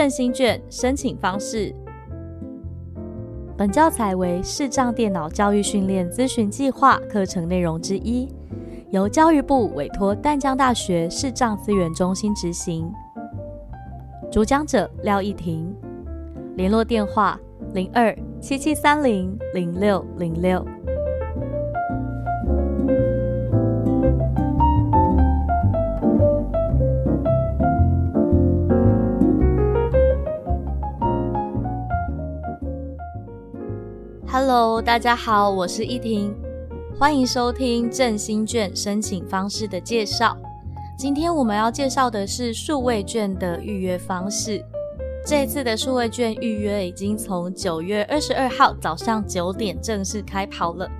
振兴券申请方式。本教材为视障电脑教育训练咨询计划课程内容之一，由教育部委托淡江大学视障资源中心执行。主讲者廖逸婷，联络电话零二七七三零零六零六。Hello，大家好，我是依婷，欢迎收听振兴券申请方式的介绍。今天我们要介绍的是数位券的预约方式。这次的数位券预约已经从九月二十二号早上九点正式开跑了。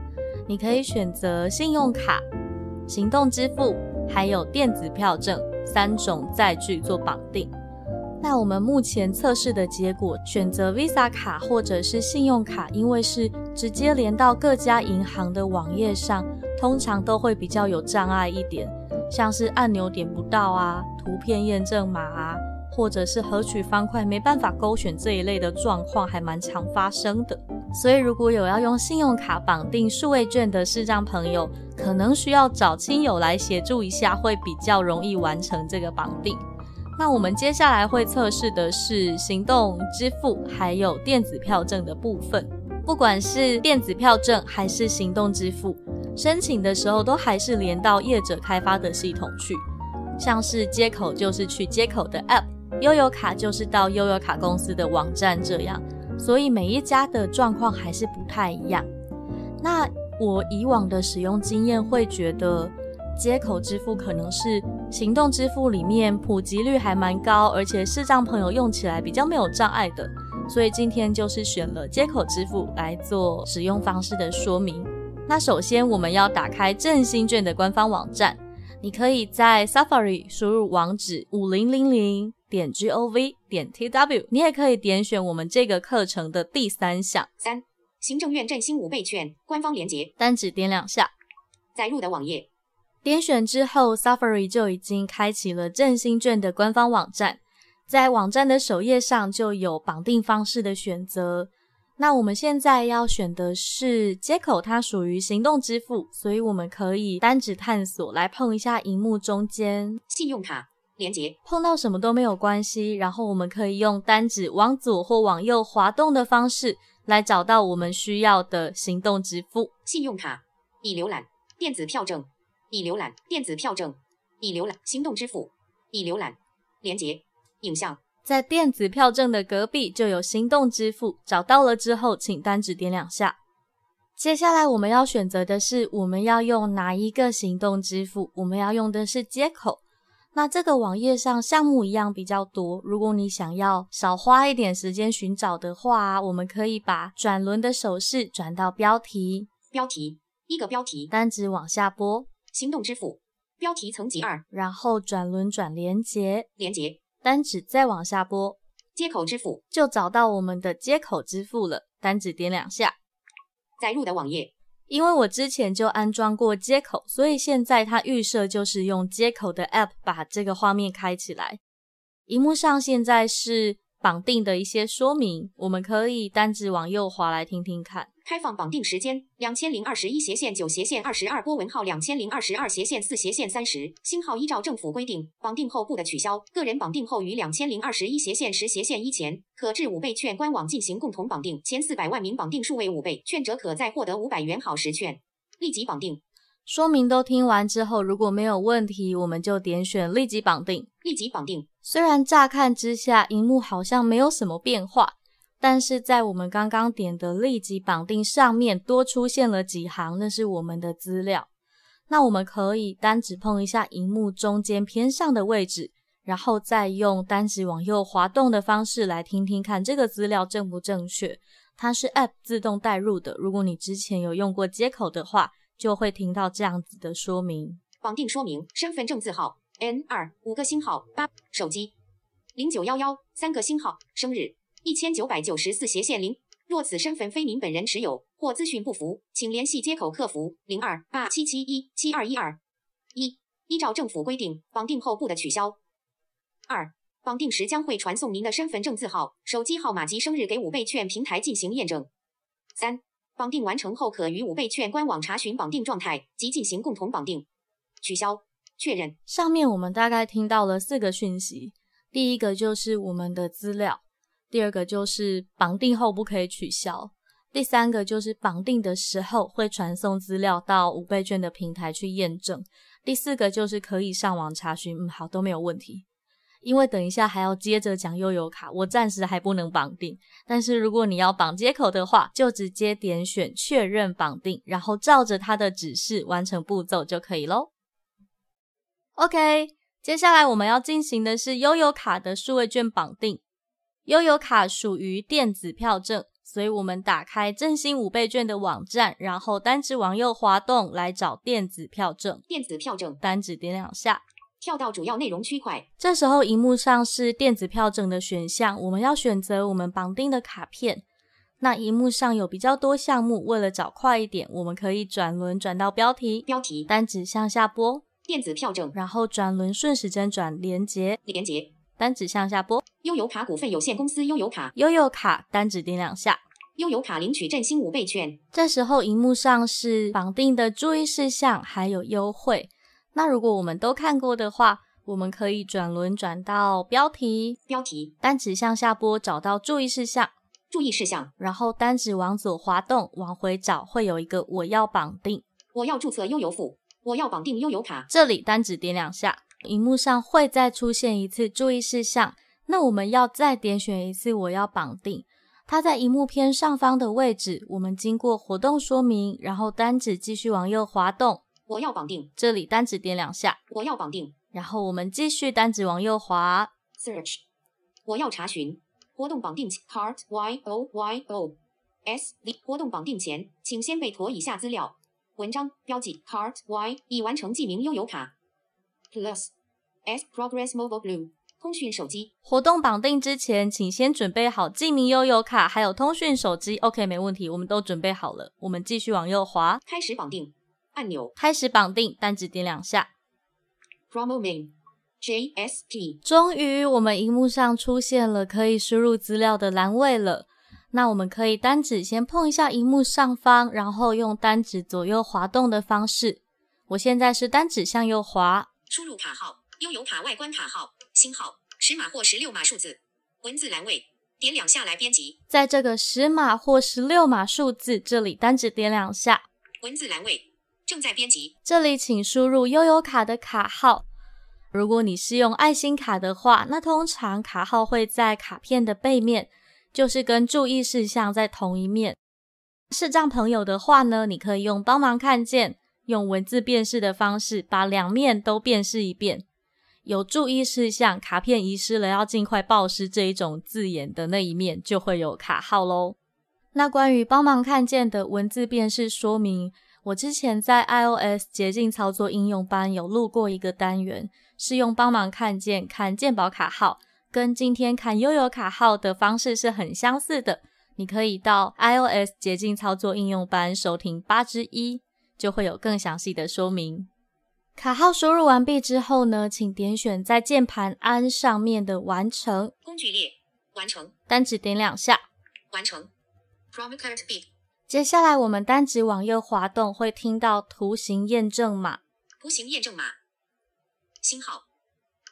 你可以选择信用卡、行动支付，还有电子票证三种载具做绑定。那我们目前测试的结果，选择 Visa 卡或者是信用卡，因为是直接连到各家银行的网页上，通常都会比较有障碍一点，像是按钮点不到啊，图片验证码啊，或者是核取方块没办法勾选这一类的状况，还蛮常发生的。所以如果有要用信用卡绑定数位券的视障朋友，可能需要找亲友来协助一下，会比较容易完成这个绑定。那我们接下来会测试的是行动支付还有电子票证的部分。不管是电子票证还是行动支付，申请的时候都还是连到业者开发的系统去。像是接口就是去接口的 App，悠游卡就是到悠游卡公司的网站这样。所以每一家的状况还是不太一样。那我以往的使用经验会觉得。接口支付可能是行动支付里面普及率还蛮高，而且视障朋友用起来比较没有障碍的，所以今天就是选了接口支付来做使用方式的说明。那首先我们要打开振兴券的官方网站，你可以在 Safari 输入网址五零零零点 gov 点 tw，你也可以点选我们这个课程的第三项三行政院振兴五倍券官方连接，单指点两下，载入的网页。点选之后，Safari 就已经开启了振兴券的官方网站。在网站的首页上就有绑定方式的选择。那我们现在要选的是接口，它属于行动支付，所以我们可以单指探索来碰一下荧幕中间信用卡连接，碰到什么都没有关系。然后我们可以用单指往左或往右滑动的方式来找到我们需要的行动支付。信用卡已浏览，电子票证。已浏览电子票证，已浏览行动支付，已浏览连接影像，在电子票证的隔壁就有行动支付，找到了之后，请单指点两下。接下来我们要选择的是我们要用哪一个行动支付，我们要用的是接口。那这个网页上项目一样比较多，如果你想要少花一点时间寻找的话，我们可以把转轮的手势转到标题，标题一个标题，单指往下拨。行动支付标题层级二，然后转轮转连接，连接单指再往下拨，接口支付就找到我们的接口支付了，单指点两下，载入的网页。因为我之前就安装过接口，所以现在它预设就是用接口的 App 把这个画面开起来。荧幕上现在是绑定的一些说明，我们可以单指往右滑来听听看。开放绑定时间：两千零二十一斜线九斜线二十二，波纹号两千零二十二斜线四斜线三十，星号依照政府规定，绑定后不得取消。个人绑定后于两千零二十一斜线十斜线一前，可至五倍券官网进行共同绑定。前四百万名绑定数为五倍券者，可再获得五百元好时券。立即绑定。说明都听完之后，如果没有问题，我们就点选立即绑定。立即绑定。虽然乍看之下，荧幕好像没有什么变化。但是在我们刚刚点的立即绑定上面多出现了几行，那是我们的资料。那我们可以单指碰一下荧幕中间偏上的位置，然后再用单指往右滑动的方式来听听看这个资料正不正确。它是 App 自动带入的，如果你之前有用过接口的话，就会听到这样子的说明。绑定说明：身份证字号 N 二五个星号八，手机零九幺幺三个星号，生日。一千九百九十四斜线零，若此身份非您本人持有或资讯不符，请联系接口客服零二八七七一七二一二一。依照政府规定，绑定后不得取消。二、绑定时将会传送您的身份证字号、手机号码及生日给五倍券平台进行验证。三、绑定完成后可与五倍券官网查询绑定状态及进行共同绑定。取消，确认。上面我们大概听到了四个讯息，第一个就是我们的资料，第二个就是绑定后不可以取消，第三个就是绑定的时候会传送资料到五倍券的平台去验证，第四个就是可以上网查询。嗯，好，都没有问题。因为等一下还要接着讲悠游卡，我暂时还不能绑定。但是如果你要绑接口的话，就直接点选确认绑定，然后照着它的指示完成步骤就可以喽。OK，接下来我们要进行的是悠游卡的数位券绑定。悠游卡属于电子票证，所以我们打开振兴五倍券的网站，然后单指往右滑动来找电子票证。电子票证，单指点两下。跳到主要内容区块，这时候荧幕上是电子票证的选项，我们要选择我们绑定的卡片。那荧幕上有比较多项目，为了找快一点，我们可以转轮转到标题，标题单指向下拨，电子票证，然后转轮顺时针转连接，连接单指向下拨，悠游卡股份有限公司悠游卡，悠游卡单指点两下，悠游卡领取振兴五倍券。这时候荧幕上是绑定的注意事项还有优惠。那如果我们都看过的话，我们可以转轮转到标题，标题单指向下拨，找到注意事项，注意事项，然后单指往左滑动，往回找会有一个我要绑定，我要注册悠游付，我要绑定悠游卡。这里单指点两下，荧幕上会再出现一次注意事项，那我们要再点选一次我要绑定，它在荧幕偏上方的位置，我们经过活动说明，然后单指继续往右滑动，我要绑定，这里单指点两下，我要绑定。然后我们继续单指往右滑，search，我要查询。活动绑定 cart y o y o s 活动绑定前，请先备妥以下资料：文章。标记。Cart y 已完成记名悠游卡。Plus s progress mobile blue 通讯手机。活动绑定之前，请先准备好记名悠游卡还有通讯手机。OK，没问题，我们都准备好了。我们继续往右滑，开始绑定按钮，开始绑定，单指点两下。Promo main JST，终于我们荧幕上出现了可以输入资料的栏位了。那我们可以单指先碰一下荧幕上方，然后用单指左右滑动的方式。我现在是单指向右滑，输入卡号、悠游卡外观卡号、星号、十码或十六码数字，文字栏位，点两下来编辑。在这个十码或十六码数字这里单指点两下，文字栏位。正在编辑，这里请输入悠游卡的卡号。如果你是用爱心卡的话，那通常卡号会在卡片的背面，就是跟注意事项在同一面。视障朋友的话呢，你可以用帮忙看见，用文字辨识的方式把两面都辨识一遍。有注意事项，卡片遗失了要尽快报失这一种字眼的那一面，就会有卡号喽。那关于帮忙看见的文字辨识说明。我之前在 iOS 捷径操作应用班有录过一个单元，是用帮忙看见看健保卡号，跟今天看悠游卡号的方式是很相似的。你可以到 iOS 捷径操作应用班收听八之一，就会有更详细的说明。卡号输入完毕之后呢，请点选在键盘安上面的完成工具列完成，单指点两下完成。From c u r t bit 接下来，我们单指往右滑动，会听到图形验证码。图形验证码，星号，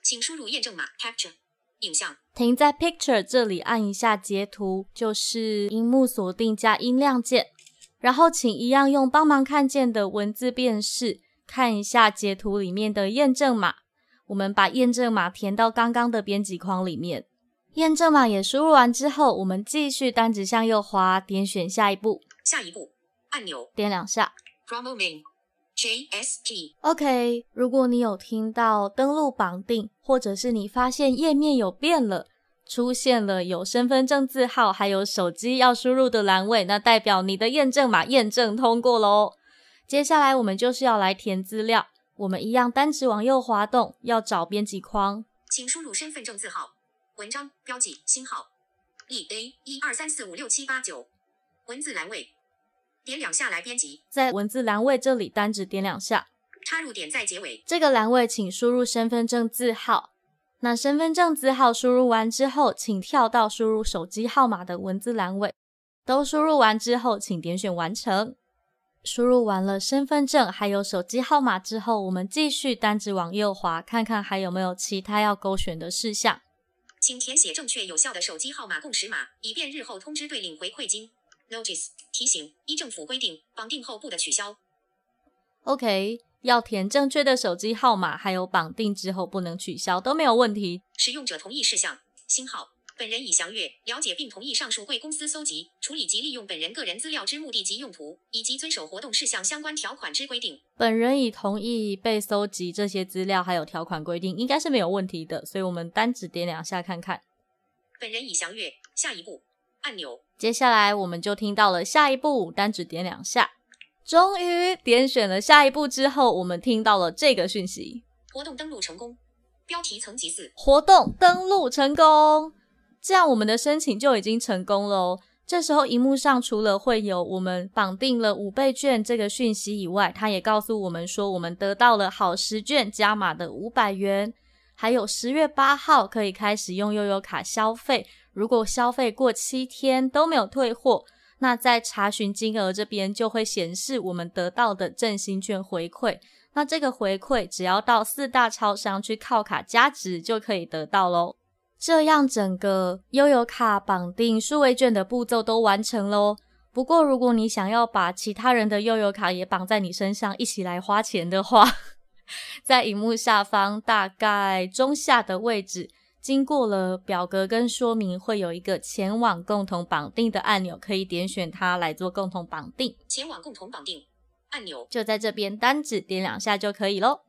请输入验证码。Capture 影像，停在 Picture 这里，按一下截图，就是荧幕锁定加音量键。然后，请一样用帮忙看见的文字辨识，看一下截图里面的验证码。我们把验证码填到刚刚的编辑框里面。验证码也输入完之后，我们继续单指向右滑，点选下一步。下一步按钮，点两下。Promo main JST。OK，如果你有听到登录绑定，或者是你发现页面有变了，出现了有身份证字号，还有手机要输入的栏位，那代表你的验证码验证通过喽。接下来我们就是要来填资料，我们一样单指往右滑动，要找编辑框，请输入身份证字号、文章标记、星号，E A 一二三四五六七八九，文字栏位。点两下来编辑，在文字栏位这里单指点两下，插入点在结尾。这个栏位请输入身份证字号，那身份证字号输入完之后，请跳到输入手机号码的文字栏位。都输入完之后，请点选完成。输入完了身份证还有手机号码之后，我们继续单指往右滑，看看还有没有其他要勾选的事项。请填写正确有效的手机号码共识码，以便日后通知对领回馈金。Notice 提醒：依政府规定，绑定后不得取消。OK，要填正确的手机号码，还有绑定之后不能取消，都没有问题。使用者同意事项：星号。本人已详阅、了解并同意上述贵公司搜集、处理及利用本人个人资料之目的及用途，以及遵守活动事项相关条款之规定。本人已同意被搜集这些资料，还有条款规定，应该是没有问题的。所以，我们单指点两下看看。本人已详阅。下一步按钮。接下来，我们就听到了下一步，单指点两下。终于点选了下一步之后，我们听到了这个讯息：活动登录成功。标题层级四。活动登录成功。这样我们的申请就已经成功了哦。这时候荧幕上除了会有我们绑定了五倍券这个讯息以外，它也告诉我们说我们得到了好十券加码的五百元，还有十月八号可以开始用悠游卡消费。如果消费过七天都没有退货，那在查询金额这边就会显示我们得到的振兴券回馈。那这个回馈只要到四大超商去靠卡加值就可以得到喽。这样，整个悠游卡绑定数位券的步骤都完成喽。不过，如果你想要把其他人的悠游卡也绑在你身上，一起来花钱的话，在荧幕下方大概中下的位置，经过了表格跟说明，会有一个前往共同绑定的按钮，可以点选它来做共同绑定。前往共同绑定按钮就在这边，单指点两下就可以喽。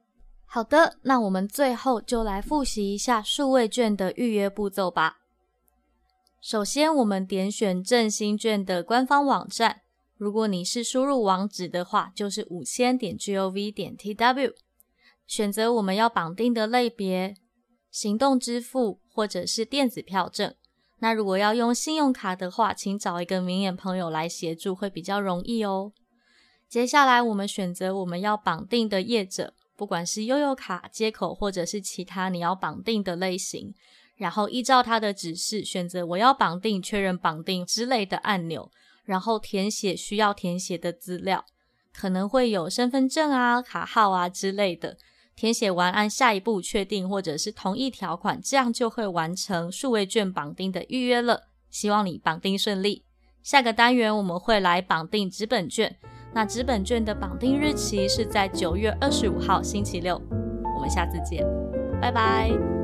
好的，那我们最后就来复习一下数位券的预约步骤吧。首先，我们点选振兴券的官方网站。如果你是输入网址的话，就是五千点 gov 点 tw。选择我们要绑定的类别，行动支付或者是电子票证。那如果要用信用卡的话，请找一个明眼朋友来协助，会比较容易哦。接下来，我们选择我们要绑定的业者。不管是悠游卡接口，或者是其他你要绑定的类型，然后依照它的指示选择我要绑定、确认绑定之类的按钮，然后填写需要填写的资料，可能会有身份证啊、卡号啊之类的。填写完按下一步确定或者是同意条款，这样就会完成数位券绑定的预约了。希望你绑定顺利。下个单元我们会来绑定纸本券。那纸本券的绑定日期是在九月二十五号星期六，我们下次见，拜拜。